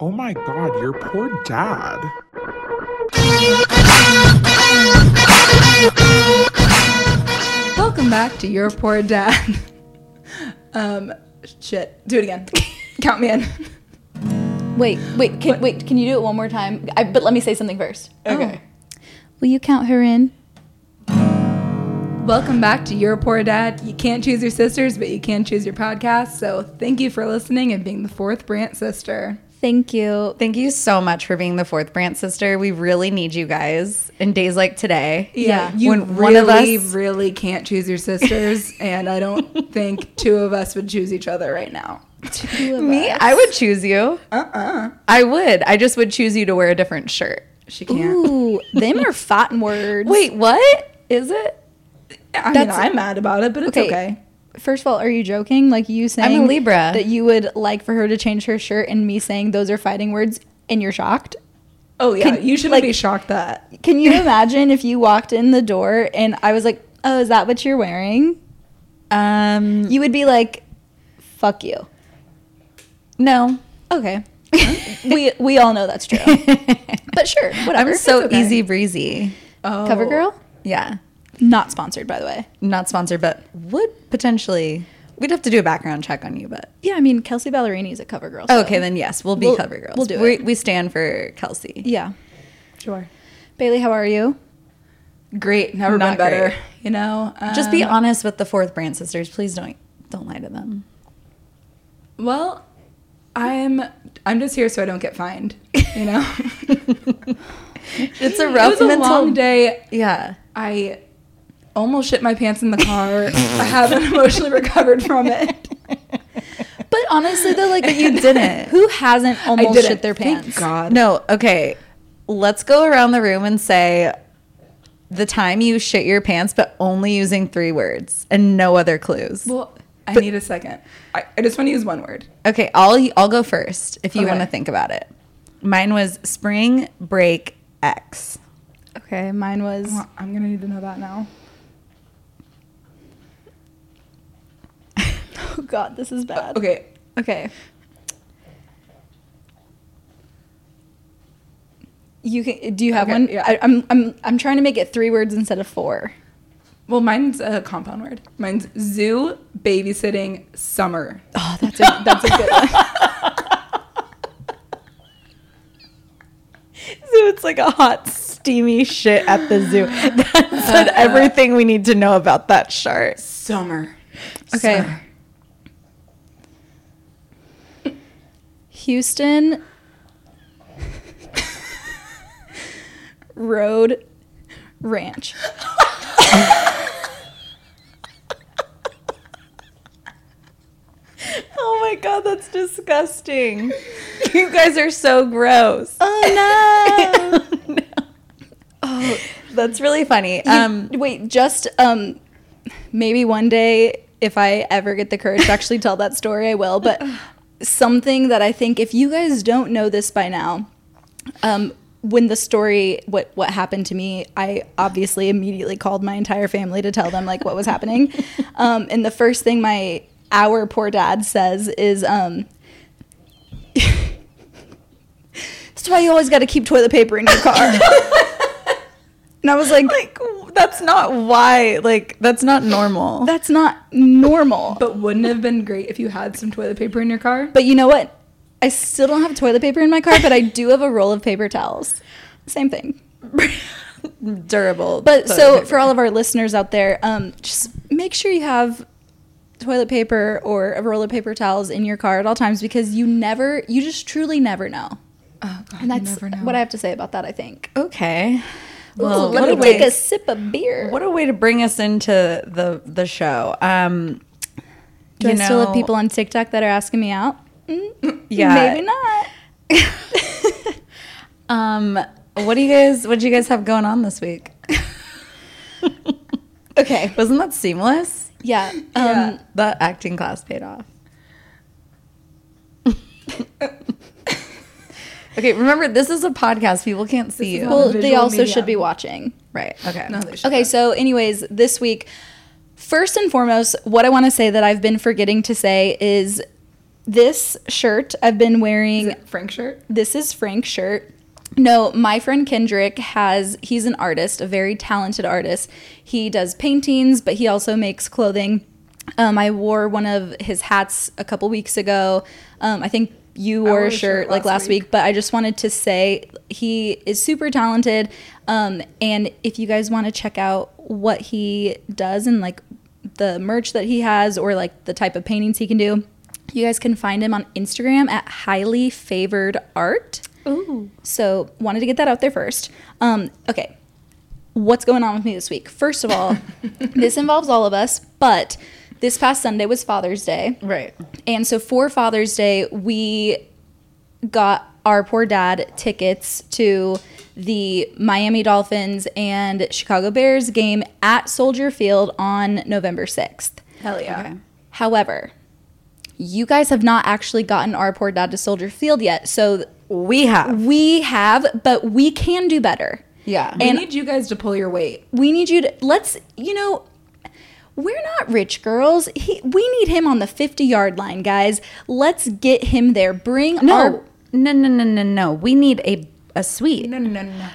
Oh my god, your poor dad. Welcome back to Your Poor Dad. um, shit. Do it again. Count me in. Wait, wait, can, wait. Can you do it one more time? I, but let me say something first. Okay. Will you count her in? Welcome back to Your Poor Dad. You can't choose your sisters, but you can choose your podcast. So thank you for listening and being the fourth Brandt sister. Thank you. Thank you so much for being the fourth Brandt sister. We really need you guys in days like today. Yeah. You When really, one of us- really can't choose your sisters, and I don't think two of us would choose each other right now. Two of Me, us. I would choose you. Uh-uh. I would. I just would choose you to wear a different shirt. She can't. Ooh, them are fat words. Wait, what? Is it? I mean, I'm mad about it, but it's Okay. okay. First of all, are you joking? Like you saying Libra. that you would like for her to change her shirt, and me saying those are fighting words, and you're shocked? Oh yeah, Can- you shouldn't like- be shocked that. Can you imagine if you walked in the door and I was like, "Oh, is that what you're wearing?" Um, You would be like, "Fuck you." no. Okay. we we all know that's true. But sure, whatever. I'm so okay. easy breezy. Oh. Cover girl? Yeah. Not sponsored, by the way. Not sponsored, but would potentially. We'd have to do a background check on you, but. Yeah, I mean Kelsea Ballerini is a cover girl. So- okay, then yes, we'll be We'll- cover girls. we'll do we, it. We stand for Kelsey. Yeah. Sure. Bailey, how are you? Great. Never Not been better. great. You know. Just be Um, honest with the fourth Brandt sisters. Please don't don't lie to them. Well, I'm I'm just here so I don't get fined. You know. It's a rough it rough was a mental long day. Yeah. I almost shit my pants in the car. I haven't emotionally recovered from it. But honestly, though, like you didn't. who hasn't almost didn't. shit their pants? Thank pants? God. No, okay. Let's go around the room and say the time you shit your pants, but only using three words and no other clues. Well, I need a second. I, I just want to use one word. Okay, I'll I'll go first if you Okay. want to think about it. Mine was spring break X. Okay, mine was Well, I'm gonna need to know that now. Oh god, this is bad. Uh, okay. Okay. You can do you have Okay, one? yeah. I, I'm I'm I'm trying to make it three words instead of four. Well, mine's a compound word. Mine's zoo, babysitting, summer. Oh, that's a that's a good one. So it's like a hot, steamy shit at the zoo. That said everything we need to know about that shark. Summer. Okay. Summer. Houston Road Ranch. Oh my god, that's disgusting. You guys are so gross. Oh no. Oh, that's really funny. Um, wait, just um, maybe one day if I ever get the courage to actually tell that story, I will. But something that I think if you guys don't know this by now, um, when the story what what happened to me, I obviously immediately called my entire family to tell them like what was happening. Um, and the first thing my our poor dad says is. Um, That's why you always got to keep toilet paper in your car. and I was like, like that's not why. Like that's not normal. that's not normal. But, wouldn't it have been great if you had some toilet paper in your car? but you know what? I still don't have toilet paper in my car, but I do have a roll of paper towels. Same thing. durable. But so paper. for all of our listeners out there, um, just make sure you have toilet paper or a roll of paper towels in your car at all times because you never, you just truly never know. Oh God, And that's never know. what I have to say about that. I think. okay. Ooh, Well, let what me a take way- a sip of beer. What a way to bring us into the the show. Um, Do you I still have people on TikTok that are asking me out? Mm, Yeah. maybe not. Um, what do you guys? What do you guys have going on this week? Okay. Wasn't that seamless? Yeah. Um, Yeah. That acting class paid off. Okay, remember this is a podcast. People can't see you. Well, they also medium. should be watching. right. Okay. No, they should Okay, so anyways, this week, first and foremost, what I want to say that I've been forgetting to say is this shirt I've been wearing. Is it Frank shirt? This is Frank's shirt. No, my friend Kendrick has, he's an artist, a very talented artist. He does paintings, but he also makes clothing. Um, I wore one of his hats a couple weeks ago. Um, I think you wore a shirt shirt like last last week. week. but I just wanted to say he is super talented. Um, and if you guys want to check out what he does and like the merch that he has or like the type of paintings he can do, you guys can find him on Instagram at highly favored art. Ooh. So wanted to get that out there first. Um, okay, what's going on with me this week? First of all, this involves all of us, but this past Sunday was Father's Day, Right. and so for Father's Day we got our poor dad tickets to the Miami Dolphins and Chicago Bears game at Soldier Field on November sixth. Hell yeah. Okay. However, you guys have not actually gotten our poor dad to Soldier Field yet, so We have. we have, but we can do better. Yeah. We need you guys to pull your weight. We need you to let's, you know, we're not rich girls. He, we need him on the 50 yard line, guys. Let's get him there. Bring no. our no, no, no, no, no. We need a a suite. No, no, no, no, no.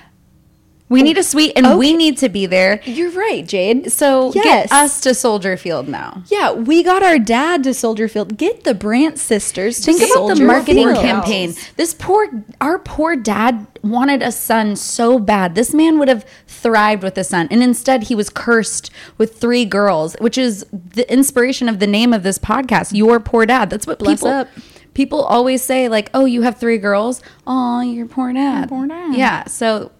We oh, need a suite, and we need to be there. You're right, Jade. So Yes. get us to Soldier Field now. Yeah, we got our dad to Soldier Field. Get the Brandt sisters to Soldier Field. Think about the marketing Field. campaign. This poor, our poor dad wanted a son so bad. This man would have thrived with a son, and instead he was cursed with three girls, which is the inspiration of the name of this podcast. Your poor dad. That's what Bless people. up. People always say, like, "Oh, you have three girls. Oh, your poor dad. poor dad. Yeah. So.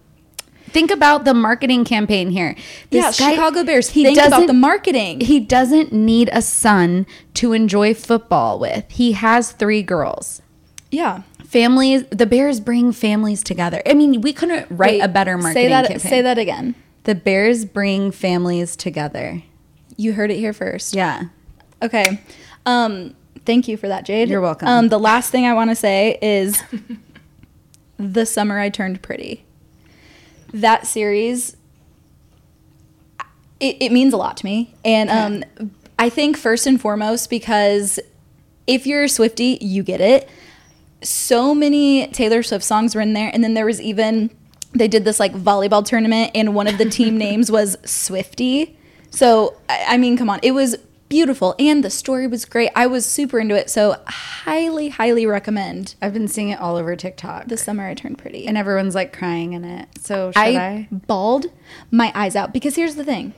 Think about the marketing campaign here. Yeah, guy- Chicago Bears. he Think about doesn't- the marketing. He doesn't need a son to enjoy football with. He has three girls yeah. families the bears bring families together i mean we couldn't write Wait, a better marketing Say that. campaign Say that again. the bears bring families together You heard it here first. yeah Okay. Um, thank you for that, Jade. You're welcome. Um, the last thing I want to say is the summer I turned pretty. That series, it, it means a lot to me, and um, I think first and foremost because if you're a Swifty, you get it. So many Taylor Swift songs were in there, and then there was even they did this like volleyball tournament, and one of the team names was Swifty. So I, I mean, come on, it was beautiful, and the story was great. I was super into it, so highly, highly recommend. i've been seeing it all over tiktok The summer I turned pretty, and everyone's like crying in it so should I, i, bawled my eyes out because here's the thing.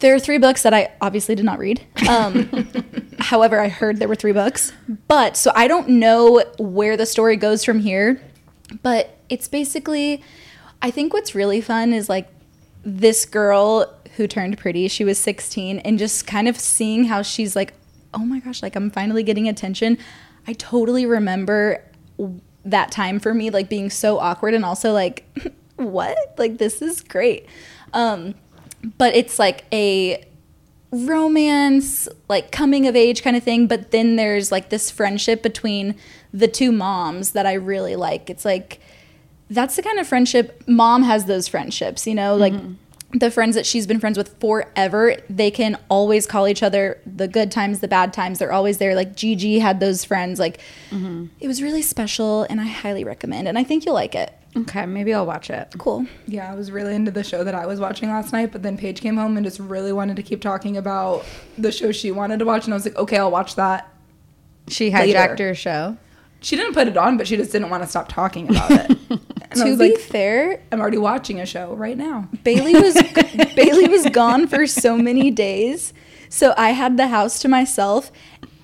There are three books that I obviously did not read. Um, however, I heard there were three books. But so I don't know where the story goes from here. But it's basically, I think what's really fun is like this girl who turned pretty. She was 16 and just kind of seeing how she's like, oh my gosh, like I'm finally getting attention. I totally remember that time for me like being so awkward and also like what like this is great um but it's like a romance like coming of age kind of thing but then there's like this friendship between the two moms that i really like it's like that's the kind of friendship mom has those friendships you know like the friends that she's been friends with forever they can always call each other the good times the bad times. They're always there. Like gigi had those friends. Like mm-hmm. it was really special and i highly recommend and i think you'll like it. Okay maybe i'll watch it. Cool. Yeah, I was really into the show that I was watching last night, but then Paige came home and just really wanted to keep talking about the show she wanted to watch, and I was like, okay, I'll watch that. she Later. hijacked her show She didn't put it on, but she just didn't want to stop talking about it. and I to was be like, fair I'm already watching a show right now. Bailey was Bailey was gone for so many days. So I had the house to myself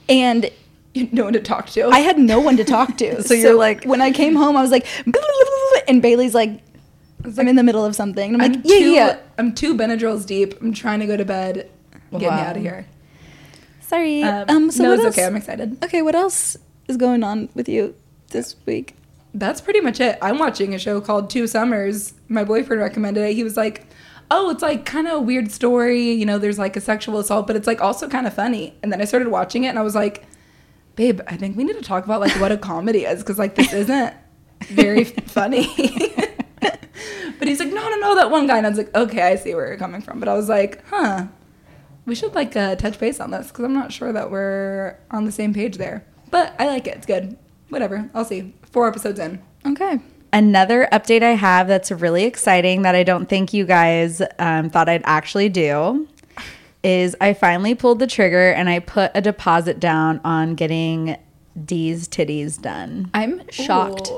and You know one to talk to. I had no one to talk to. So you're like- when I came home I was like and Bailey's like I'm in the middle of something. And I'm I'm like, yeah, two, yeah. I'm two Benadryls deep. I'm trying to go to bed. Get me out of here. Sorry. Um, Um, so no, what it's else? okay. I'm excited. Okay, what else is going on with you this week? That's pretty much it. I'm watching a show called Two Summers. My boyfriend recommended it. He was like, "Oh, it's like kind of a weird story. You know, there's like a sexual assault, but it's like also kind of funny." And then I started watching it, and I was like, "Babe, I think we need to talk about like what a comedy is, because like this isn't very funny." but he's like, "No, no, no, that one guy." And I was like, "Okay, I see where you're coming from." But I was like, "Huh." We should like uh, touch base on this because I'm not sure that we're on the same page there. But I like it. It's good. Whatever. I'll see. Four episodes in. Okay. Another update I have that's really exciting that I don't think you guys um, thought I'd actually do is I finally pulled the trigger and I put a deposit down on getting D's titties done. I'm shocked.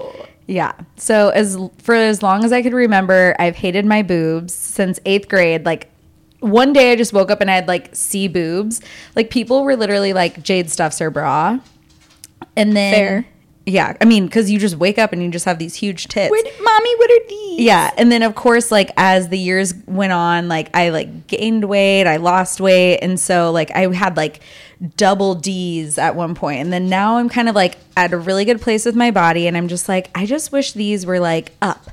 Yeah. So as for as long as I could remember, I've hated my boobs since eighth grade. Like one day I just woke up and I had like C boobs. Like people were literally like Jade stuffs her bra. And then Fair. Yeah. I mean, because you just wake up and you just have these huge tits. Where did- mommy, what are these? Yeah, and then of course, like as the years went on, like I like gained weight, I lost weight, and so like I had like double D's at one point, and then now I'm kind of like at a really good place with my body, and I'm just like I just wish these were like up.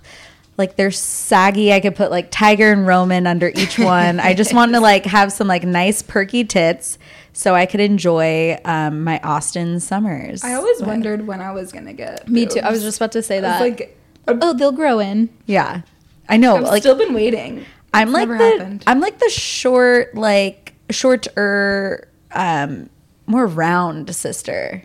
Like they're saggy. I could put like Tiger and Roman under each one. I just want to like have some like nice perky tits so I could enjoy um, my Austin summers. I always wondered when I was gonna get. Me too. I was just about to say I was that. like, oh, they'll grow in. yeah, I know. I've like still been waiting. I'm It's like never the happened. I'm like the short like shorter um more round sister.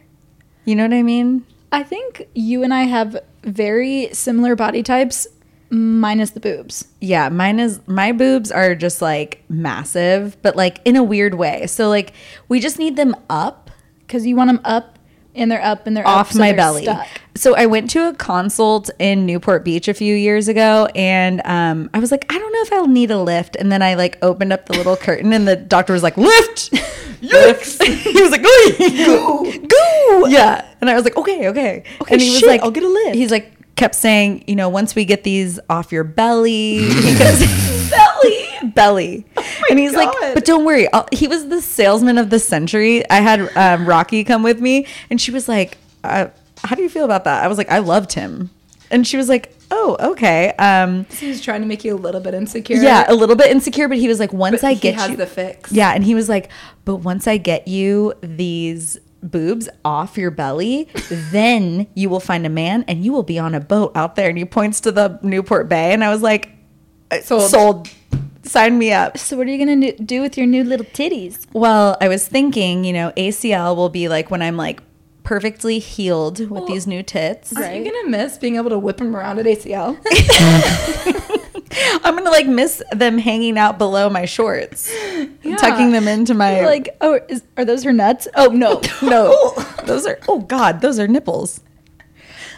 You know what I mean? I think you and I have very similar body types, minus the boobs. Yeah, mine is my boobs are just like massive, but like in a weird way. So like we just need them up Because you want them up, and they're up, and they're up, off so my they're belly. stuck. So I went to a consult in Newport Beach a few years ago and um, I was like, I don't know if I'll need a lift. And then I like opened up the little curtain and the doctor was like, lift. Yikes. he was like, go, go. Yeah. And I was like, okay, okay. Okay, and he was shit, like, I'll get a lift. He's like, kept saying, you know, once we get these off your belly, because belly, belly. and he's like, but don't worry. I'll, he was the salesman of the century. I had um, Rocky come with me, and she was like, uh, "How do you feel about that?" I was like, "I loved him," and she was like, "Oh, okay." Um, He was trying to make you a little bit insecure. yeah, a little bit insecure, but he was like, "Once But I he get has you, the fix. yeah," and he was like, "But once I get you these." Boobs off your belly then you will find a man and you will be on a boat out there and he points to the newport bay and i was like uh, Sold. sold sign me up So what are you gonna do- do with your new little titties? Well, I was thinking, you know, ACL will be like when I'm like perfectly healed with Well, these new tits. Aren't you gonna miss being able to whip them around at ACL? I'm gonna like miss them hanging out below my shorts, Yeah. tucking them into my Like, oh, is, are those her nuts? Oh no, no. those are oh god, those are nipples.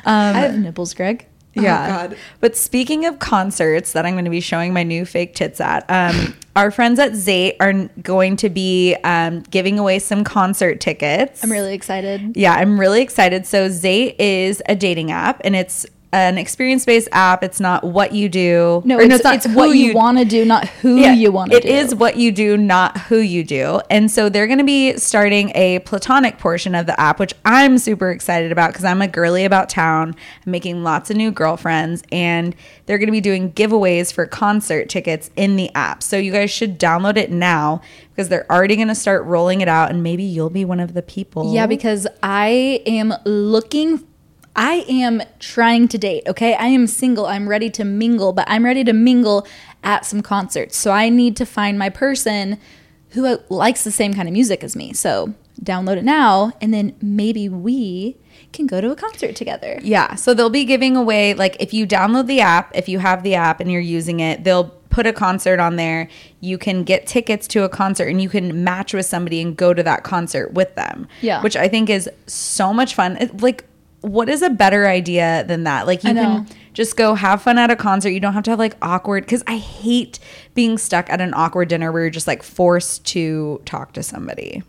Um, I have nipples, Greg. yeah. God. But speaking of concerts that I'm going to be showing my new fake tits at, um, our friends at Zate are going to be um, giving away some concert tickets. I'm really excited. Yeah, I'm really excited. So Zate is a dating app and it's an experience-based app. It's not what you do. No, Or it's, not it's what you, want to do, not who Yeah, you want to It do. is what you do, not who you do. And so they're going to be starting a platonic portion of the app, which I'm super excited about because I'm a girly about town. I'm making lots of new girlfriends, and they're going to be doing giveaways for concert tickets in the app. So you guys should download it now because they're already going to start rolling it out, and maybe you'll be one of the people. Yeah, because I am looking I am trying to date, okay? I am single. I'm ready to mingle, but I'm ready to mingle at some concerts. So I need to find my person who uh, likes the same kind of music as me. So download it now and then maybe we can go to a concert together. Yeah. So they'll be giving away, like, if you download the app, if you have the app and you're using it, they'll put a concert on there. You can get tickets to a concert and you can match with somebody and go to that concert with them. Yeah. Which I think is so much fun. It, like, what is a better idea than that? Like, you can just go have fun at a concert. You don't have to have like awkward, because I hate being stuck at an awkward dinner where you're just like forced to talk to somebody.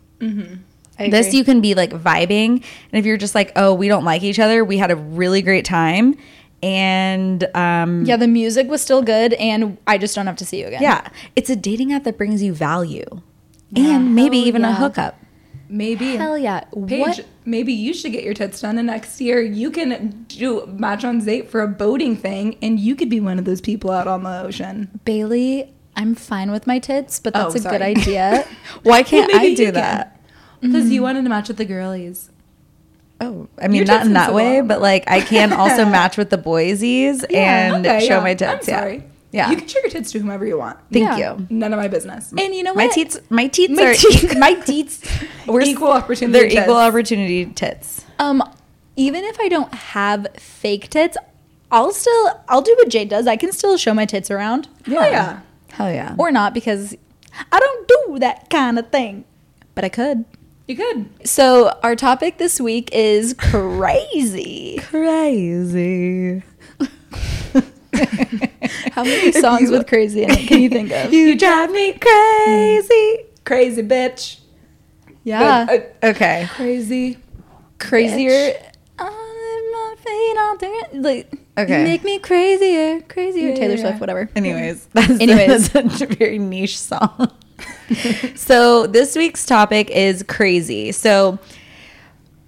I This you can be like vibing, and if you're just like, oh, we don't like each other, we had a really great time, and um, yeah, the music was still good and I just don't have to see you again. yeah, it's a dating app that brings you value, and maybe hell even a hookup. Maybe. Hell yeah. Paige, What? maybe you should get your tits done, and next year you can do match on Zate for a boating thing, and you could be one of those people out on the ocean. Bailey, I'm fine with my tits, but Oh, that's a good idea. Why can't Maybe I do that? Because you mm. wanted to match with the girlies. Oh, I mean, Your not in that way, swallow. but like I can also match with the boysies and okay, show yeah. my tits. I'm yeah. sorry. Yeah. You can show your tits to whomever you want. Thank Yeah. you. None of my business. And you know My what? teats, my teats My are teeth. my teeth. we're Equal opportunity They're tits. equal opportunity tits. Um, even if I don't have fake tits, I'll still I'll do what Jade does. I can still show my tits around. Yeah. yeah. Hell yeah. Or not because I don't do that kind of thing. But I could. You could. So our topic this week is crazy. crazy. How many songs with crazy in it can you think of? You drive me crazy. Crazy bitch. Yeah. But, uh, Okay. crazy. crazier. I'm my feet on the- Like, Okay. You make me crazier, crazier. Yeah, Taylor yeah, Swift, whatever. Anyways, that's, Anyways. that's such a very niche song. so this week's topic is crazy. So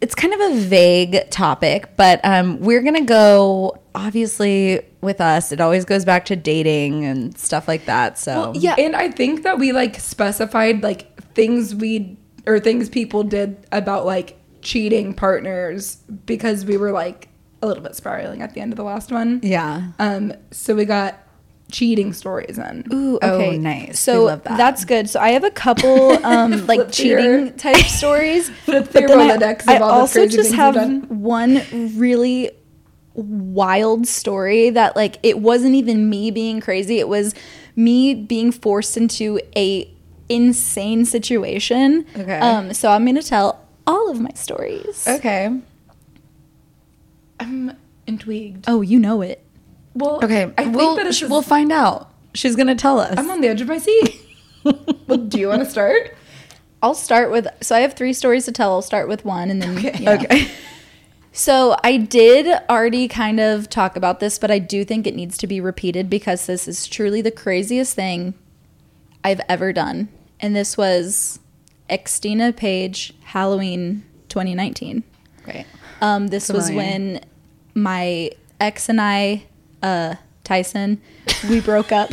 it's kind of a vague topic, but um, we're gonna go obviously with us. It always goes back to dating and stuff like that. So yeah. And I think that we like specified like things we or things people did about like cheating partners because we were like a little bit spiraling at the end of the last one. yeah. Um so we got cheating stories in. Ooh, Oh, okay. nice. So We love that. that's good. So I have a couple um like Flip through your- cheating type stories. Flip but through then your I, Rolodex of I all the also crazy just things have you've done. one really wild story that like it wasn't even me being crazy. It was me being forced into a insane situation. Okay. Um so I'm going to tell all of my stories. Okay. I'm intrigued. Oh, you know it. Well, Okay. I think we'll, that it's we'll find out. She's gonna tell us. I'm on the edge of my seat. well, do you want to start? I'll start with so I have three stories to tell. I'll start with one and then Okay. you know. okay. So I did already kind of talk about this, but I do think it needs to be repeated because this is truly the craziest thing I've ever done. And this was Xtina Page Halloween 2019. Great. Um, this was when my ex and I, uh, Tyson, we broke up.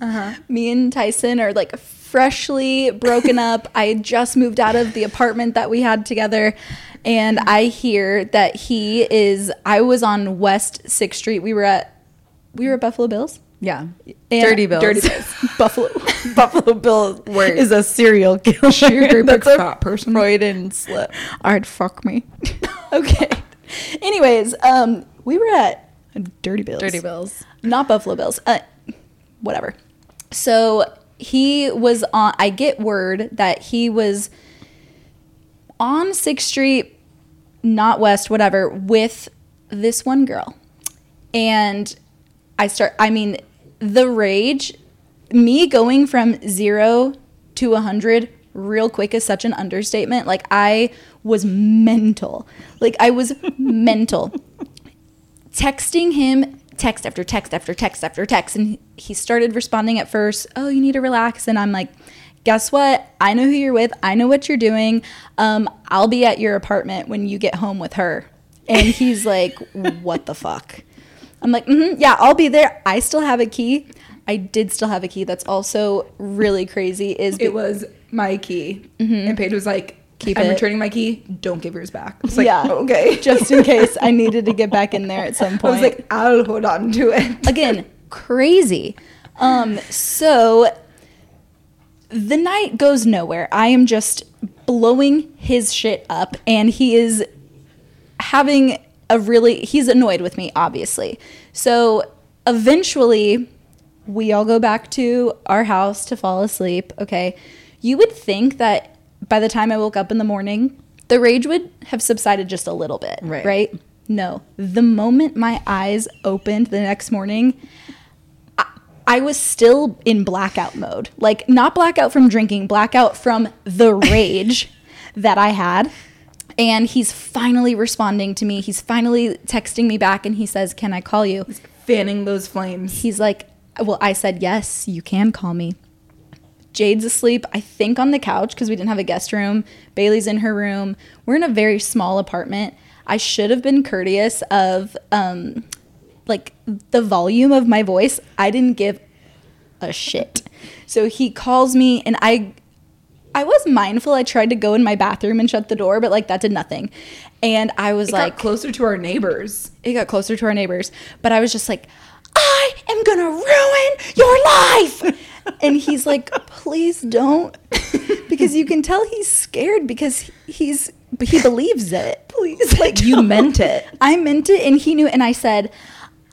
uh-huh. Me and Tyson are like freshly broken up. I had just moved out of the apartment that we had together. And I hear that he is, I was on West 6th Street. We were at, we were at Buffalo Bills. Yeah. And- Dirty Bills. Dirty Bills. Buffalo. Buffalo Bill Word. is a serial killer. Sheer group That's of a fat person. Freudian slip. I'd fuck me. okay. Anyways, um, we were at Dirty Bills. Dirty Bills. Not Buffalo Bills. Uh, whatever. So he was on. I get word that he was on Sixth Street, not West, whatever, with this one girl, and I start. I mean, the rage. Me going from zero to a hundred real quick is such an understatement. Like I was mental. Like I was mental texting him text after text after text after text. And he started responding at first oh you need to relax. And i'm like guess what? I know who you're with. I know what you're doing. Um, i'll be at your apartment when you get home with her. And he's like what the fuck? I'm like mm yeah i'll be there. I still have a key. I did still have a key. That's also really crazy is It was my key, and Paige was like, Keep "I'm it. returning my key. Don't give yours back." Like, yeah okay." just in case i needed to get back in there at some point. I was like, "I'll hold on to it." again crazy um so the night goes nowhere i am just blowing his shit up and he is having a really he's annoyed with me obviously so eventually we all go back to our house to fall asleep okay you would think that by the time i woke up in the morning the rage would have subsided just a little bit Right. right no the moment my eyes opened the next morning I was still in blackout mode. Like, not blackout from drinking, blackout from the rage that I had. And he's finally responding to me. He's finally texting me back and he says, Can I call you? He's Fanning those flames. He's like, Well, I said, Yes, you can call me. Jade's asleep, I think on the couch because we didn't have a guest room. Bailey's in her room. We're in a very small apartment. I should have been courteous of um, like the volume of my voice. I didn't give a shit. So he calls me and I I was mindful. I tried to go in my bathroom and shut the door, but like that did nothing. And I was It like, got closer to our neighbors. it got closer to our neighbors, but I was just like, I am gonna ruin your life. And he's like, please don't, because you can tell he's scared because he's he believes it. Please, like You meant it. I meant it, and he knew. And I said,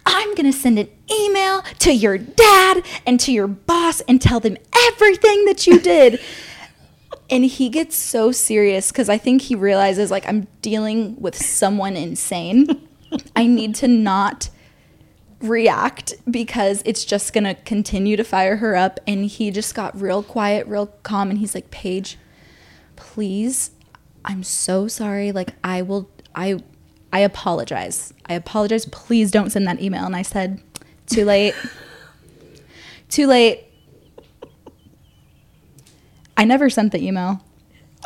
I'm gonna send an email to your dad and to your boss and tell them everything that you did. and he gets so serious because I think he realizes like I'm dealing with someone insane. I need to not react because it's just gonna continue to fire her up. And he just got real quiet, real calm, and he's like, Paige, please, I'm so sorry. Like I will, I, I apologize. I apologize. Please don't send that email. And I said, too late. too late. I never sent the email.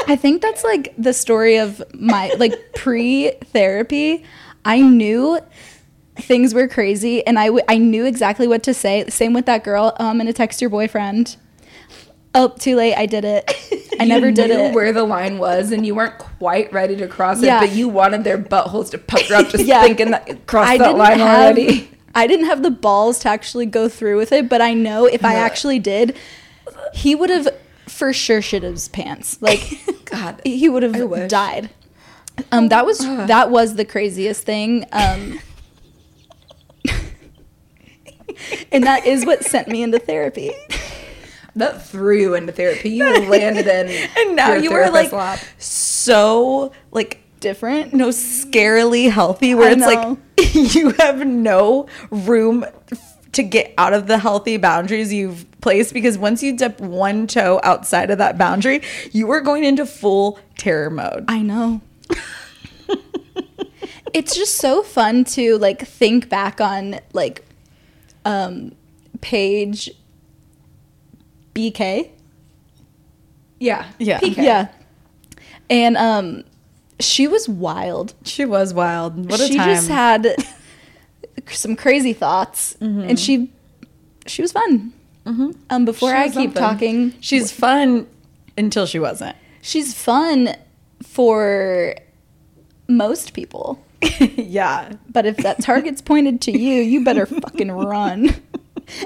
I think that's like the story of my like pre-therapy. I knew things were crazy and I, w- I knew exactly what to say. Same with that girl. Oh, I'm going to text your boyfriend. Oh, too late. I did it. I never you did knew it. where the line was, and you weren't quite ready to cross it, Yeah. but you wanted their buttholes to pucker up, just Yeah. thinking that cross I that line have, already. I didn't have the balls to actually go through with it, but I know if I actually did, he would have for sure shit his pants. Like God, he would have died. Um, that was that was the craziest thing. Um, and that is what sent me into therapy. that threw you into therapy. You landed in, And now you were like lap. so like Different. no scarily healthy where I it's know. like you have no room to get out of the healthy boundaries you've placed because once you dip one toe outside of that boundary, you are going into full terror mode. I know. it's just so fun to like think back on like um Paige BK. Yeah, Yeah. PK. Yeah. And um she was wild. She was wild. What a she time. just had some crazy thoughts and she she was fun. Um before She I keep something. talking, She's fun until she wasn't. she's fun for most people. yeah. But if that target's pointed to you, you better fucking run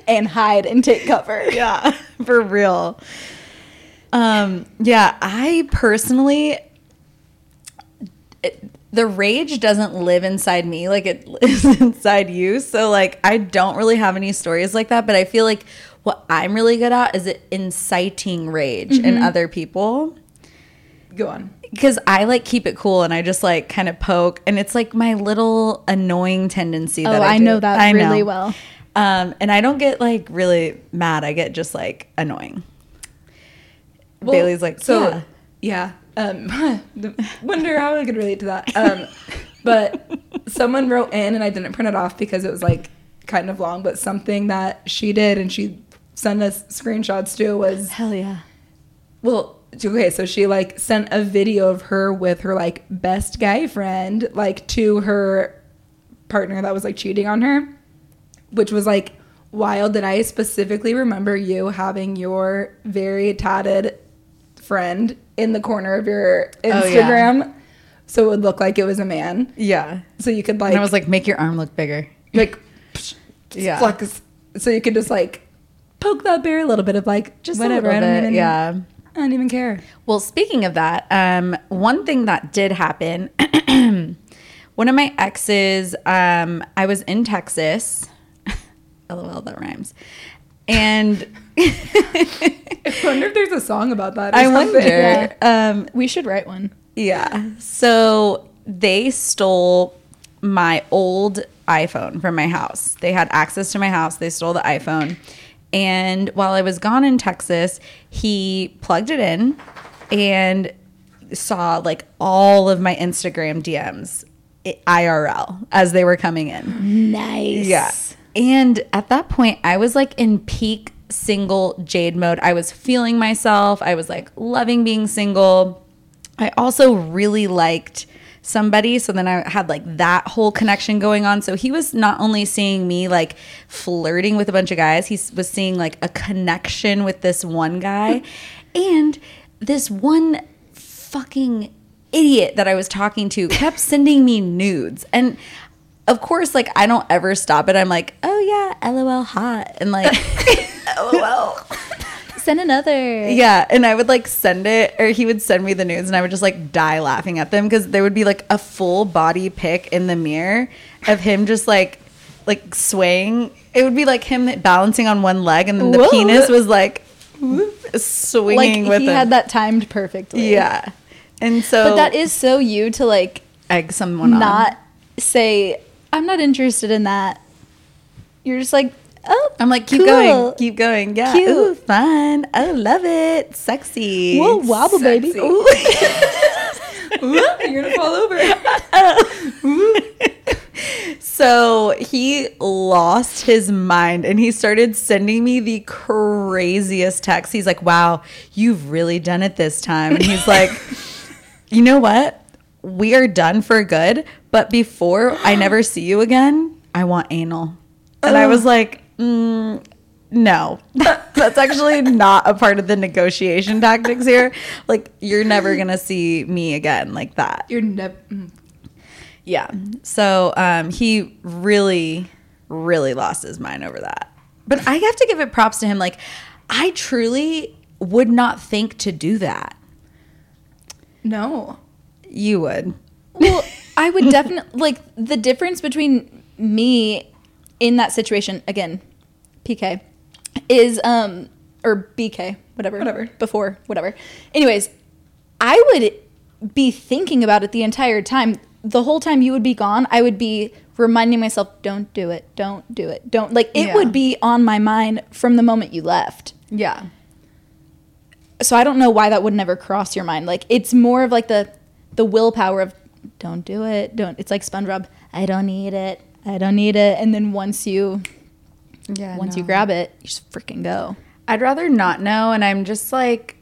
and hide and take cover. Yeah, for real. Um, yeah, I personally, it, the rage doesn't live inside me like it lives inside you. So, like, I don't really have any stories like that, but I feel like what I'm really good at is it inciting rage in other people Go on. Because I like keep it cool and I just like kind of poke, and it's like my little annoying tendency. Oh, that I, I do. know that I really well. Um, and I don't get like really mad. I get just like annoying. Well, Bailey's like, so yeah. yeah. Um, wonder how I could relate to that. Um, but someone wrote in, and I didn't print it off because it was like kind of long. But something that she did, and she sent us screenshots to was Hell yeah. well, okay. So she like sent a video of her with her like best guy friend, like to her partner that was like cheating on her, which was like wild. That I specifically remember you having your very tatted friend in the corner of your Oh, yeah. Instagram. So it would look like it was a man. Yeah. So you could like And I was like, make your arm look bigger. like psh, Yeah. flex. So you could just like poke that bear a little bit of like Just whatever. a I don't bit. even yeah. I don't even care. Well, speaking of that, um, one thing that did happen, one of my exes, um, I was in Texas. LOL, that rhymes. And I wonder if there's a song about that. I something. wonder, um, We should write one. Yeah. So they stole my old iPhone from my house. They had access to my house. They stole the iPhone. And while I was gone in Texas, he plugged it in and saw like all of my Instagram DMs IRL as they were coming in. Nice. Yeah. And at that point, I was like in peak single jade mode. I was feeling myself. I was like loving being single. I also really liked somebody. So then I had like that whole connection going on. So he was not only seeing me like flirting with a bunch of guys, he was seeing like a connection with this one guy. and this one fucking idiot that I was talking to kept sending me nudes. And of course, like I don't ever stop it. I'm like, oh yeah, lol hot. And like lol. Send another. Yeah, and I would like send it, or he would send me the nudes, and I would just like die laughing at them because there would be like a full body pic in the mirror of him just like like swaying. It would be like him balancing on one leg, and then the Whoa. penis was like Like swinging with he him. had that timed perfectly. yeah, and so But that is so you to like egg someone on. not say I'm not interested in that. You're just like, oh, I'm like, keep cool. going, keep going. Yeah, Cute. Ooh, fun. Oh, love it, sexy. Whoa, wobble, baby. Sexy. Ooh. You're gonna fall over. Oh. So he lost his mind and he started sending me the craziest texts. He's like, wow, you've really done it this time. And he's like, you know what? We are done for good. But before I never see you again, I want anal. And I was oh. like, mm, no, that's actually not a part of the negotiation tactics here. Like, you're never going to see me again like that. You're never. Yeah. So um, he really, really lost his mind over that. But I have to give it props to him. Like, I truly would not think to do that. No. You would. Well, I would definitely like the difference between me in that situation again, PK, is um or BK, whatever, Whatever. before whatever. Anyways, I would be thinking about it the entire time. The whole time you would be gone, I would be reminding myself, "Don't do it, don't do it, don't." Like it Yeah. would be on my mind from the moment you left. Yeah. so I don't know why that would never cross your mind. Like it's more of like the the willpower of don't do it. Don't. It's like SpongeBob. I don't need it. I don't need it. And then once you Yeah. once you grab it, you just freaking go. I'd rather not know. And I'm just like,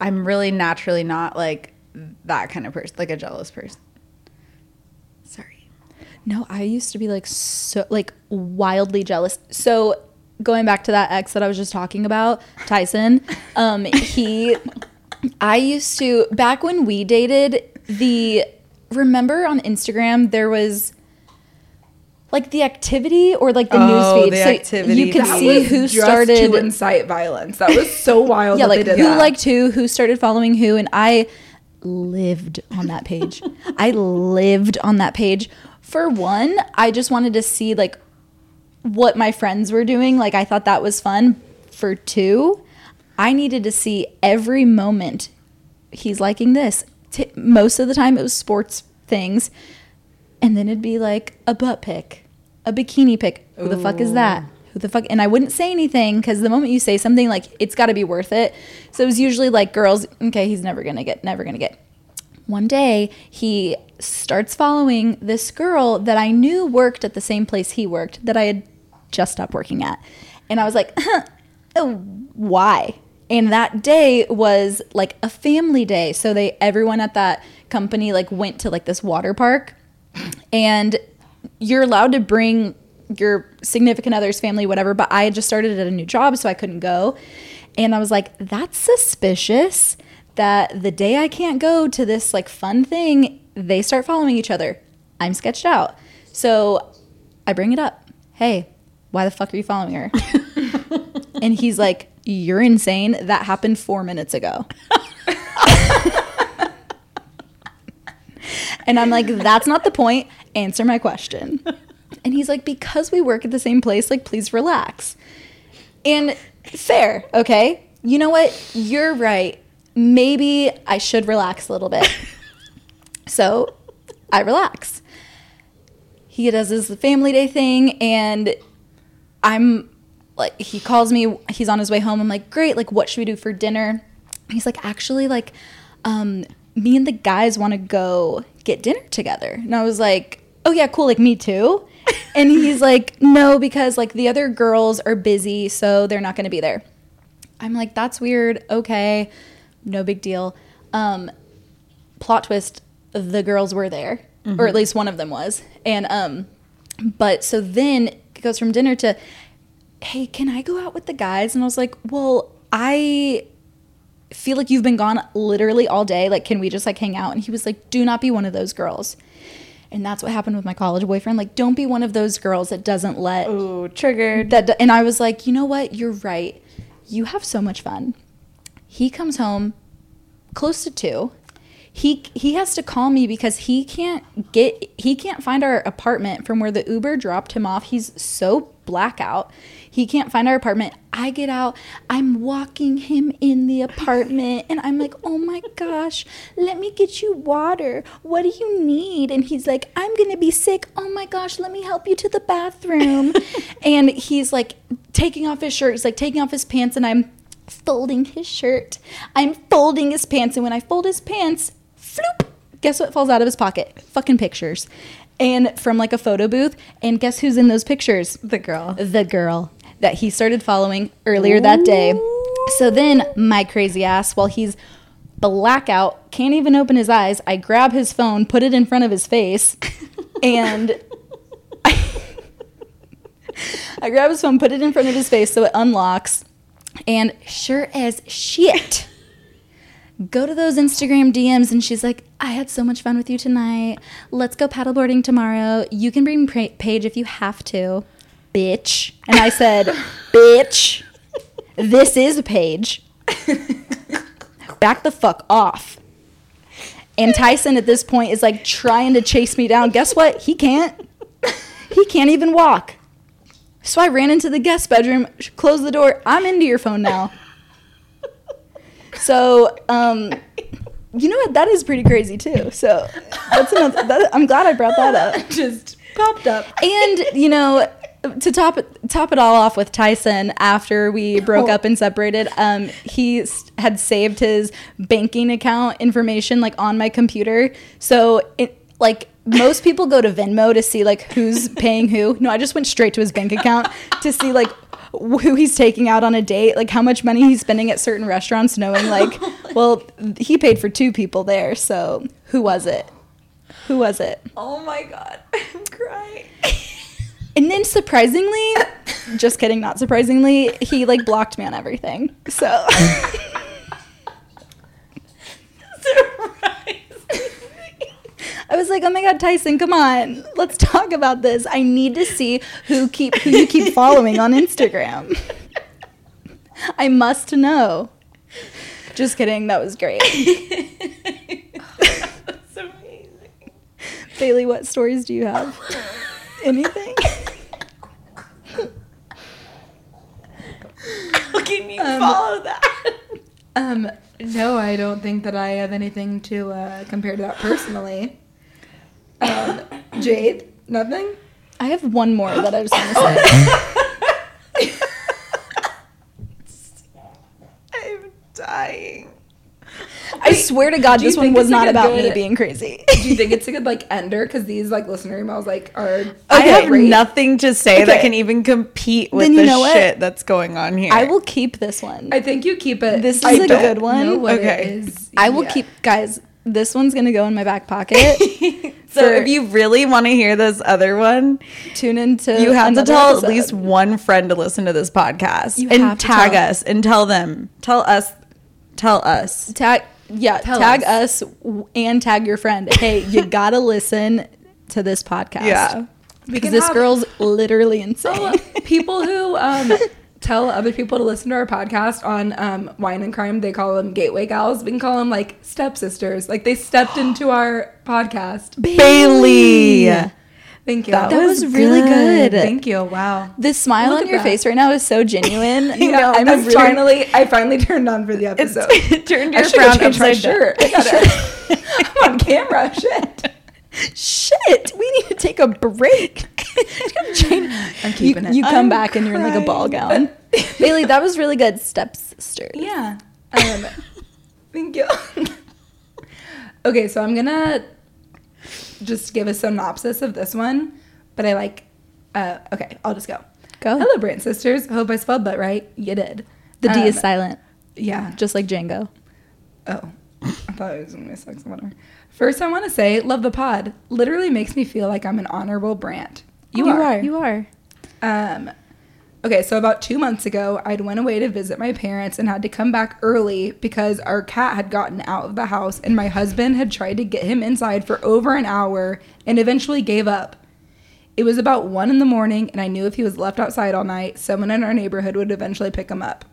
I'm really naturally not like that kind of person, like a jealous person. Sorry. No, I used to be like so like wildly jealous. So going back to that ex that I was just talking about, Tyson, um, he I used to back when we dated, the remember on Instagram there was like the activity or like the Oh, news feed. the so activity you could feed. see who started to incite violence. That was so wild. yeah, like they did who that. liked who, who started following who, and I lived on that page. I lived on that page. For one, I just wanted to see like what my friends were doing. Like I thought that was fun. For two, I needed to see every moment he's liking this. T- most of the time it was sports things. And then it'd be like a butt pic, a bikini pic. Who the fuck is that? Who the fuck? And I wouldn't say anything because the moment you say something, like it's got to be worth it. So it was usually like girls. Okay, he's never gonna get, never gonna get. One day he starts following this girl that I knew worked at the same place he worked that I had just stopped working at, and I was like, oh, why? And that day was like a family day, so they everyone at that company like went to like this water park and you're allowed to bring your significant other's family whatever but i had just started at a new job so i couldn't go. And i was like that's suspicious that the day i can't go to this like fun thing they start following each other. I'm sketched out. So i bring it up. Hey why the fuck are you following her? And he's like you're insane. That happened four minutes ago And I'm like, that's not the point. Answer my question. And he's like, because we work at the same place, like, please relax. And fair, okay? You know what? You're right. Maybe I should relax a little bit. so I relax. He does his family day thing, and I'm like, he calls me, he's on his way home. I'm like, great, like, what should we do for dinner? He's like, actually, like, um, me and the guys want to go get dinner together. And I was like, oh, yeah, cool, like, me too. and he's like, no, because like the other girls are busy, so they're not going to be there. I'm like, that's weird. Okay, no big deal. Um, plot twist: the girls were there, or at least one of them was. And um, but so then it goes from dinner to, hey, can I go out with the guys? And I was like, well, I feel like you've been gone literally all day. Like, can we just like hang out? And he was like, do not be one of those girls. And that's what happened with my college boyfriend. Like, don't be one of those girls that doesn't let Ooh, triggered. that. And I was like, you know what? You're right. You have so much fun. He comes home close to two. He he has to call me because he can't get he can't find our apartment from where the Uber dropped him off. He's so blackout. He can't find our apartment. I get out. I'm walking him in the apartment and I'm like, "Oh my gosh, let me get you water. What do you need?" And he's like, "I'm going to be sick. Oh my gosh, let me help you to the bathroom." and he's like taking off his shirt. He's like taking off his pants and I'm folding his shirt. I'm folding his pants, and when I fold his pants, floop, guess what falls out of his pocket? Fucking pictures. And from like a photo booth, and guess who's in those pictures? the girl. The girl that he started following earlier that day. So then, my crazy ass, while he's blackout, can't even open his eyes, I grab his phone, put it in front of his face, and I grab his phone, put it in front of his face so it unlocks, and sure as shit, go to those Instagram DMs and she's like, I had so much fun with you tonight. Let's go paddleboarding tomorrow. You can bring Paige if you have to, bitch. And I said, bitch, this is Paige. Back the fuck off. And Tyson at this point is like trying to chase me down. Guess what? He can't. He can't even walk. So I ran into the guest bedroom, closed the door. I'm into your phone now. So, um, you know what? That is pretty crazy too. So that's another. That, I'm glad I brought that up. Just popped up. And you know, to top it, top it all off with Tyson, after we broke up and separated, um, he had saved his banking account information like on my computer. So it like most people go to Venmo to see like who's paying who. No, I just went straight to his bank account to see like who he's taking out on a date, like how much money he's spending at certain restaurants, knowing like, oh well, he paid for two people there, so who was it? Who was it? Oh my god, I'm crying. And then surprisingly, just kidding, not surprisingly, he like blocked me on everything. So I was like, "Oh my god, Tyson, come on. Let's talk about this. I need to see who keep who you keep following on Instagram. I must know." Just kidding, that was great. That's amazing. Bailey, what stories do you have? Anything? How can you follow that? Um, no, I don't think that I have anything to uh, compare to that personally. Um, Jade, nothing. I have one more that I just want to say. I'm dying. I swear to God, this one was not like a about me being crazy. Do you think it's a good like ender? Because these like listener emails like are. I have great. nothing to say that can even compete with Then you the know what? shit that's going on here. I will keep this one. I think you keep it. This is I a don't good one. Know what Okay. It is I will yet. keep, guys. This one's gonna go in my back pocket. so for- if you really want to hear this other one, Tune into. you have to tell episode. at least one friend to listen to this podcast You and have to tag tell. us and tell them, tell us, tell us. tag. Yeah, Tell tag us. w- and tag your friend. Hey, you gotta listen to this podcast. Yeah. Because this have- girl's literally insane. Oh, people who um, tell other people to listen to our podcast on um, Wine and Crime, they call them gateway gals. We can call them like stepsisters. Like they stepped into our podcast. Bailey. Thank you. That that was, really good. Thank you. Wow. The smile Look on your that. face right now is so genuine. Yeah, I'm I'm really- finally. I finally turned on for the episode. It turned your should have frown upside down. shirt. I gotta- I'm on camera. Shit. Shit, we need to take a break. Change- I'm keeping you, it. You come I'm back and you're in like a ball gown. Bailey, that was really good. Stepsister. Yeah. Um, thank you. okay, so I'm gonna just give a synopsis of this one, but I like. Uh, okay, I'll just go. Go. Hello, Brandt sisters. Hope I spelled that right. You did. The D is Um, silent, Yeah. just like Django. Oh, I thought it was gonna be sex. Whatever. First, I want to say, love the pod. Literally makes me feel like I'm an honorable Brandt. You, are. You are. Um, okay, so about two months ago, I'd went away to visit my parents and had to come back early because our cat had gotten out of the house and my husband had tried to get him inside for over an hour and eventually gave up. It was about one in the morning, and I knew if he was left outside all night, someone in our neighborhood would eventually pick him up.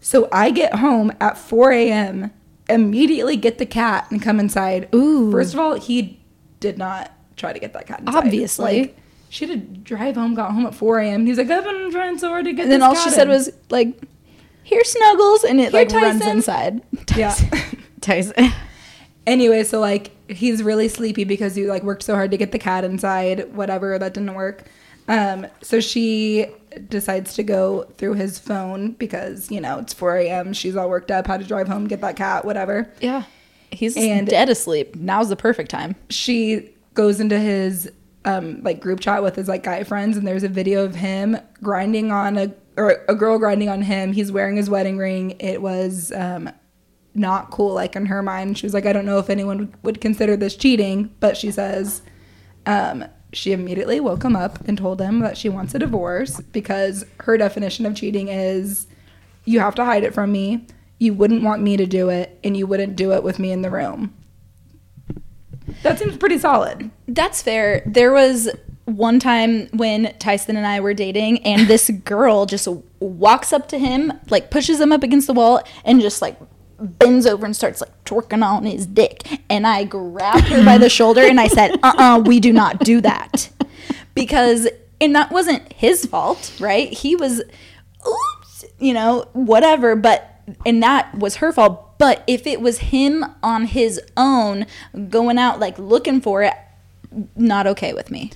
So I get home at 4 a.m., immediately get the cat and come inside. Ooh. First of all, he did not try to get that cat inside. Obviously. Like, she had to drive home, got home at 4 a.m. He's like, I've been trying so hard to get And then this all she cat said was like, "Here, Snuggles," and it Here, like runs Tyson. inside. Yeah. Tyson. anyway, so like he's really sleepy because he like worked so hard to get the cat inside, whatever, that didn't work. Um, so she decides to go through his phone because, you know, it's 4 a.m. She's all worked up, had to drive home, get that cat, whatever. Yeah, he's And- dead asleep. Now's the perfect time. She goes into his um like group chat with his like guy friends and there's a video of him grinding on a or a girl grinding on him. He's wearing his wedding ring. It was um not cool like in her mind. She was like I don't know if anyone would- would consider this cheating, but she says um she immediately woke him up and told him that she wants a divorce because her definition of cheating is you have to hide it from me. You wouldn't want me to do it and you wouldn't do it with me in the room. That seems pretty solid. That's fair. There was one time when Tyson and I were dating, and this girl just walks up to him, like pushes him up against the wall, and just like bends over and starts like twerking on his dick. And I grabbed her by the shoulder and I said, "Uh, uh we do not do that," because and that wasn't his fault, right? He was, oops, you know, whatever, but. And that was her fault. But if it was him on his own going out like looking for it, not okay with me.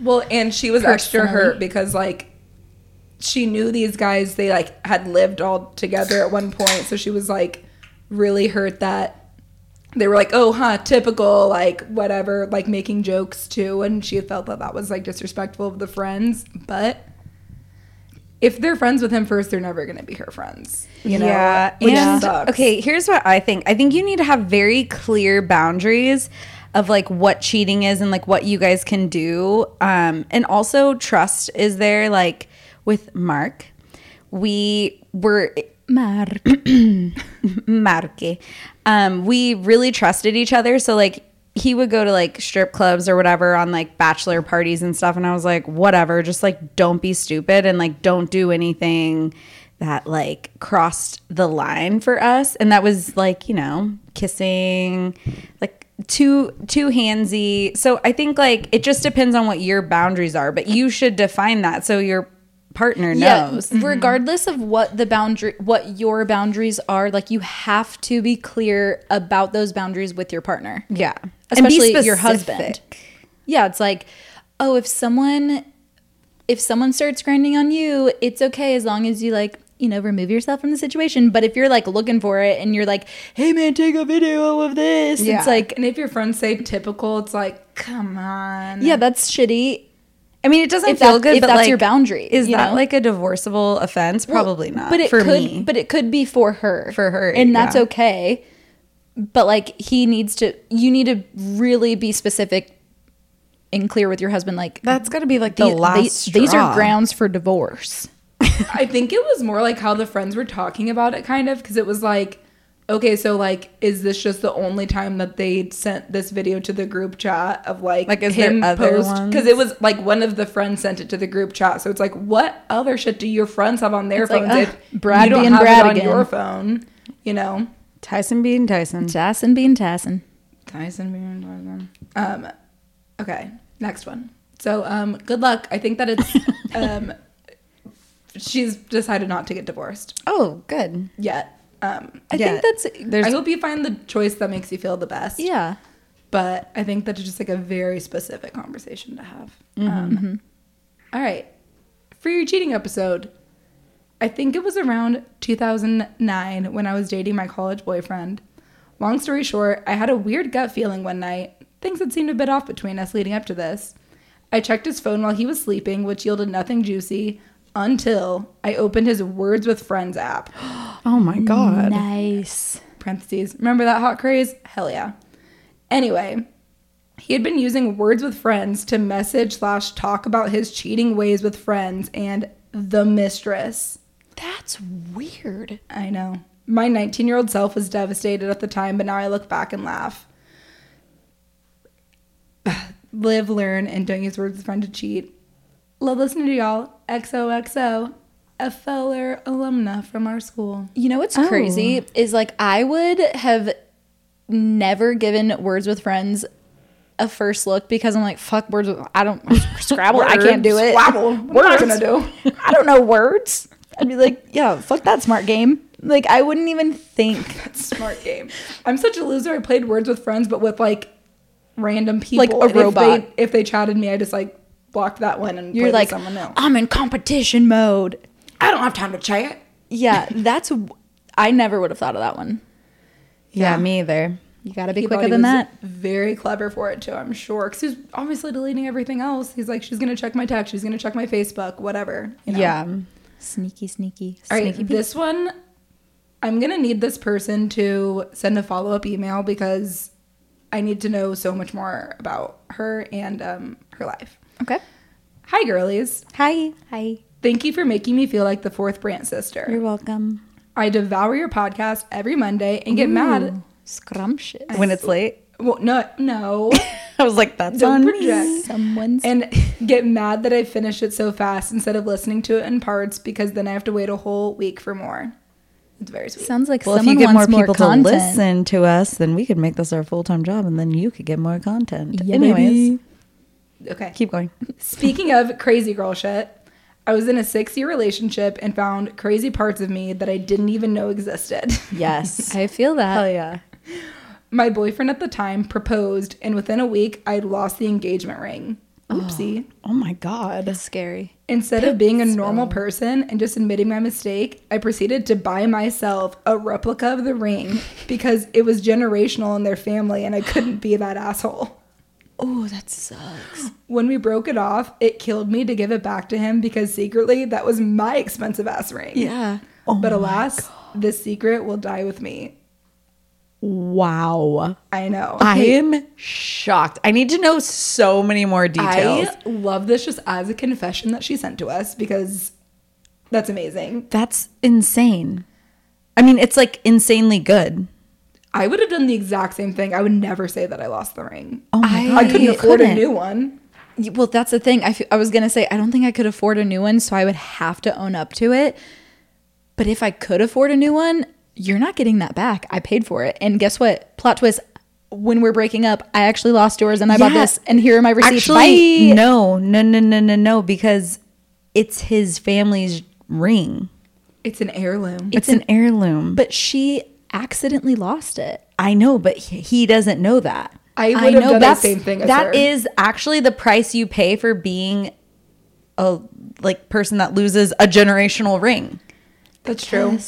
Well, and she was extra hurt because like she knew these guys they like had lived all together at one point, so she was like really hurt that they were like, "Oh, huh, typical like whatever, like making jokes too." And she felt that that was like disrespectful of the friends, but if they're friends with him first, they're never going to be her friends. You know? yeah. Which and sucks. okay, here's what I think. I think you need to have very clear boundaries of like what cheating is and like what you guys can do. Um, and also trust is there. Like with Mark, we were Mark. Marque. Um, we really trusted each other. So like he would go to like strip clubs or whatever on like bachelor parties and stuff. And I was like, whatever, just like don't be stupid and like don't do anything that like crossed the line for us. And that was like, you know, kissing, like too too handsy. So I think like it just depends on what your boundaries are, but you should define that so your partner knows. Yeah, regardless of what the boundary, what your boundaries are, like you have to be clear about those boundaries with your partner. Yeah. And be especially your husband. Yeah, it's like, oh, if someone, if someone starts grinding on you, it's okay as long as you like, you know, remove yourself from the situation. But if you're like looking for it and you're like, hey man, take a video of this, Yeah. it's like, and if your friends say typical, it's like, come on. yeah, that's shitty. I mean, it doesn't If feel that- good, if but that's like, your boundary, Is you that know? like a divorceable offense? Probably not. But it for could, me. but it could be for her, For her, and that's yeah. okay. But like, he needs to. You need to really be specific and clear with your husband. Like, that's got to be like the the- last. they- these are grounds for divorce. I think it was more like how the friends were talking about it, kind of, because it was like, okay, so like, is this just the only time that they sent this video to the group chat of like, Like, is there other ones? Because it was like one of the friends sent it to the group chat, so it's like, what other shit do your friends have on their It's like, phones ugh, if Brad you don't being have Brad it on again. your phone? You know, Tyson being Tyson. Tyson being Tyson. Tyson being Tyson. Um, okay, next one. So, um, good luck. I think that it's um, she's decided not to get divorced Oh, good. yet. Um, I Yeah. think that's There's I hope you find the choice that makes you feel the best. yeah. But I think that's just like a very specific conversation to have. Mm-hmm. Um, all right. For your cheating episode, I think it was around 2009 when I was dating my college boyfriend. Long story short, I had a weird gut feeling one night. Things had seemed a bit off between us leading up to this. I checked his phone while he was sleeping, which yielded nothing juicy until I opened his Words with Friends app. Oh my god. Nice. parentheses. Remember that hot craze? Hell yeah. Anyway, he had been using words with friends to message slash talk about his cheating ways with friends, and the mistress. That's weird. I know. My 19 year old self was devastated at the time, but now I look back and laugh. Live, learn, and don't use words with friends to cheat. Love listening to y'all. XOXO, a feller alumna from our school. You know what's Oh. crazy is like I would have never given words with friends a first look because I'm like fuck words. With, I don't Scrabble. I can't do it. Squabble. What am I gonna do? I don't know words. I'd be like, yeah, fuck that smart game. Like I wouldn't even think. that Smart game. I'm such a loser. I played words with friends, but with like random people. Like a And robot. If they, if they chatted me, I just like blocked that one and You're played like, with someone else. I'm in competition mode. I don't have time to chat. Yeah, that's. I never would have thought of that one. Yeah, me either. You gotta be He quicker than was that. Very clever for it too, I'm sure. Because he's obviously deleting everything else. He's like, she's gonna check my text, she's gonna check my Facebook, whatever. you know? Yeah. Sneaky, sneaky, All right, sneaky. peek. this one, I'm gonna need this person to send a follow up email because I need to know so much more about her and um, her life. Okay. Hi, girlies. Hi. Hi. Thank you for making me feel like the fourth Brandt sister. You're welcome. I devour your podcast every Monday and get mad. Scrumptious. When it's late, Well, no, no. I was like, "That's Don't on me." project. Someone's. and get mad that I finished it so fast instead of listening to it in parts because then I have to wait a whole week for more. It's very sweet. Sounds like Well, if someone you get more wants more, people content. to listen to us, then we could make this our full time job, and then you could get more content. Yeah, Anyways, baby. Okay. keep going. Speaking of crazy girl shit, I was in a six year relationship and found crazy parts of me that I didn't even know existed. Yes. I feel that. Hell yeah. My boyfriend at the time proposed, and within a week, I'd lost the engagement ring. Oopsie. Oh, oh my god. That's scary. Instead of being a normal person and just admitting my mistake, I proceeded to buy myself a replica of the ring because it was generational in their family and I couldn't be that asshole. Oh, that sucks. When we broke it off, it killed me to give it back to him because secretly that was my expensive ass ring. Yeah. Oh but alas, this secret will die with me. Wow. I know. I am shocked. I need to know so many more details. I love this just as a confession that she sent to us because that's amazing. That's insane. I mean, it's like insanely good. I would have done the exact same thing. I would never say that I lost the ring. Oh my I- god. I couldn't afford couldn't. a new one. Well, that's the thing. I, f- I was going to say, I don't think I could afford a new one, so I would have to own up to it. But if I could afford a new one, you're not getting that back. I paid for it. And guess what? Plot twist. When we're breaking up, I actually lost yours and I bought this. And here are my receipts. Actually, Bye. no, no, no, no, no, no, because it's his family's ring. It's an heirloom. It's, an, heirloom. But But she accidentally lost it. I know, but he doesn't know that. I would have done the that's same thing that is actually the price you pay for being a like person that loses a generational ring. That's true.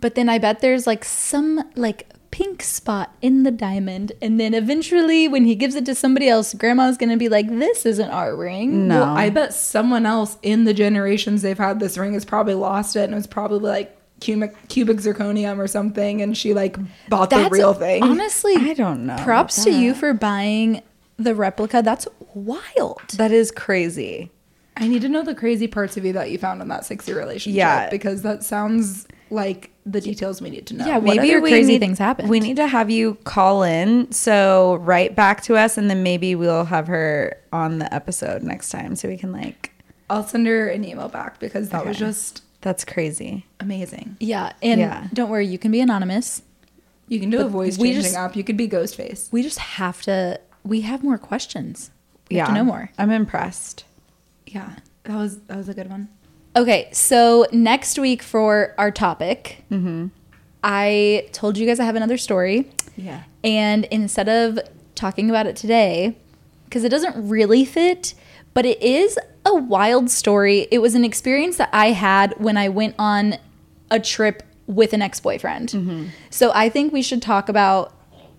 But then I bet there's like some like pink spot in the diamond. And then eventually when he gives it to somebody else, grandma's gonna be like, This isn't our ring. No. Well, I bet someone else in the generations they've had this ring has probably lost it and it was probably like cubic, cubic zirconium or something and she like bought the real thing. Honestly, I don't know Props to you for buying the replica. That's wild. that is crazy. I need to know the crazy parts of you that you found in that six year relationship. Yeah. Because that sounds like the details we need to know. Yeah, What other we crazy need- things happened? We need to have you call in, so write back to us, and then maybe we'll have her on the episode next time, so we can like. I'll send her an email back because that was just That's crazy. amazing. Yeah. And Yeah. don't worry, you can be anonymous. You can do a voice we changing just- app. You could be Ghostface. We just have to we have more questions. We yeah, have to know more. I'm impressed. Yeah, that was that was a good one. Okay, so next week for our topic, mm-hmm. I told you guys I have another story. Yeah. And instead of talking about it today, because it doesn't really fit, but it is a wild story. It was an experience that I had when I went on a trip with an ex boyfriend. Mm-hmm. So I think we should talk about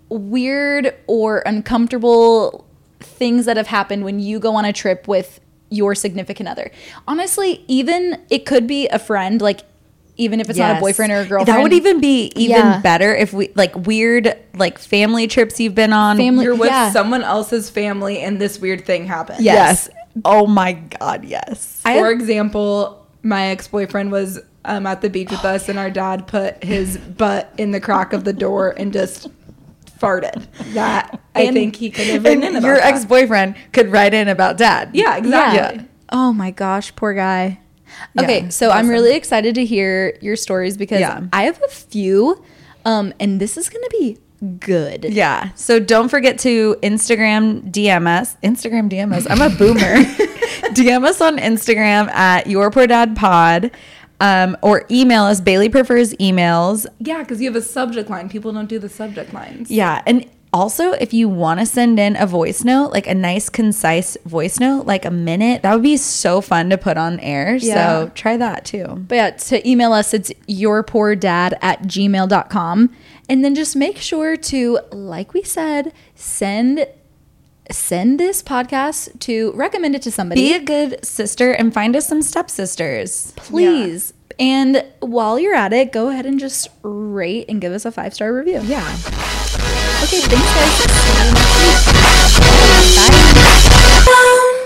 weird or uncomfortable things that have happened when you go on a trip with your significant other. Honestly, even it could be a friend, like even if it's not a boyfriend or a girlfriend. That would even be even Yeah. better if we like weird like family trips you've been on. Family- You're with yeah. someone else's family and this weird thing happened. Yes. Oh my god, yes. I For example, my ex boyfriend was um, at the beach with us, and our dad put his butt in the crack of the door and just farted. That I think he could have written in about your ex boyfriend could write in about dad. Yeah, exactly. Yeah. Oh my gosh, poor guy. Okay, Yeah, so I'm really excited to hear your stories because Yeah. I have a few, um, and this is gonna be good. Yeah. So don't forget to Instagram DM us. Instagram DM us. I'm a boomer. DM us on Instagram at your poor dad pod. Um, or email us. Bailey prefers emails. Yeah, because you have a subject line. People don't do the subject lines. Yeah. And also, if you want to send in a voice note, like a nice, concise voice note, like a minute, that would be so fun to put on air. Yeah. So try that too. But yeah, to email us, it's yourpoordad at gmail.com. And then just make sure to, like we said, send send this podcast to recommend it to somebody. Be a good sister and find us some stepsisters. please. And while you're at it, go ahead and just rate and give us a five star review. Yeah. Okay, thanks guys. See you next week. Bye.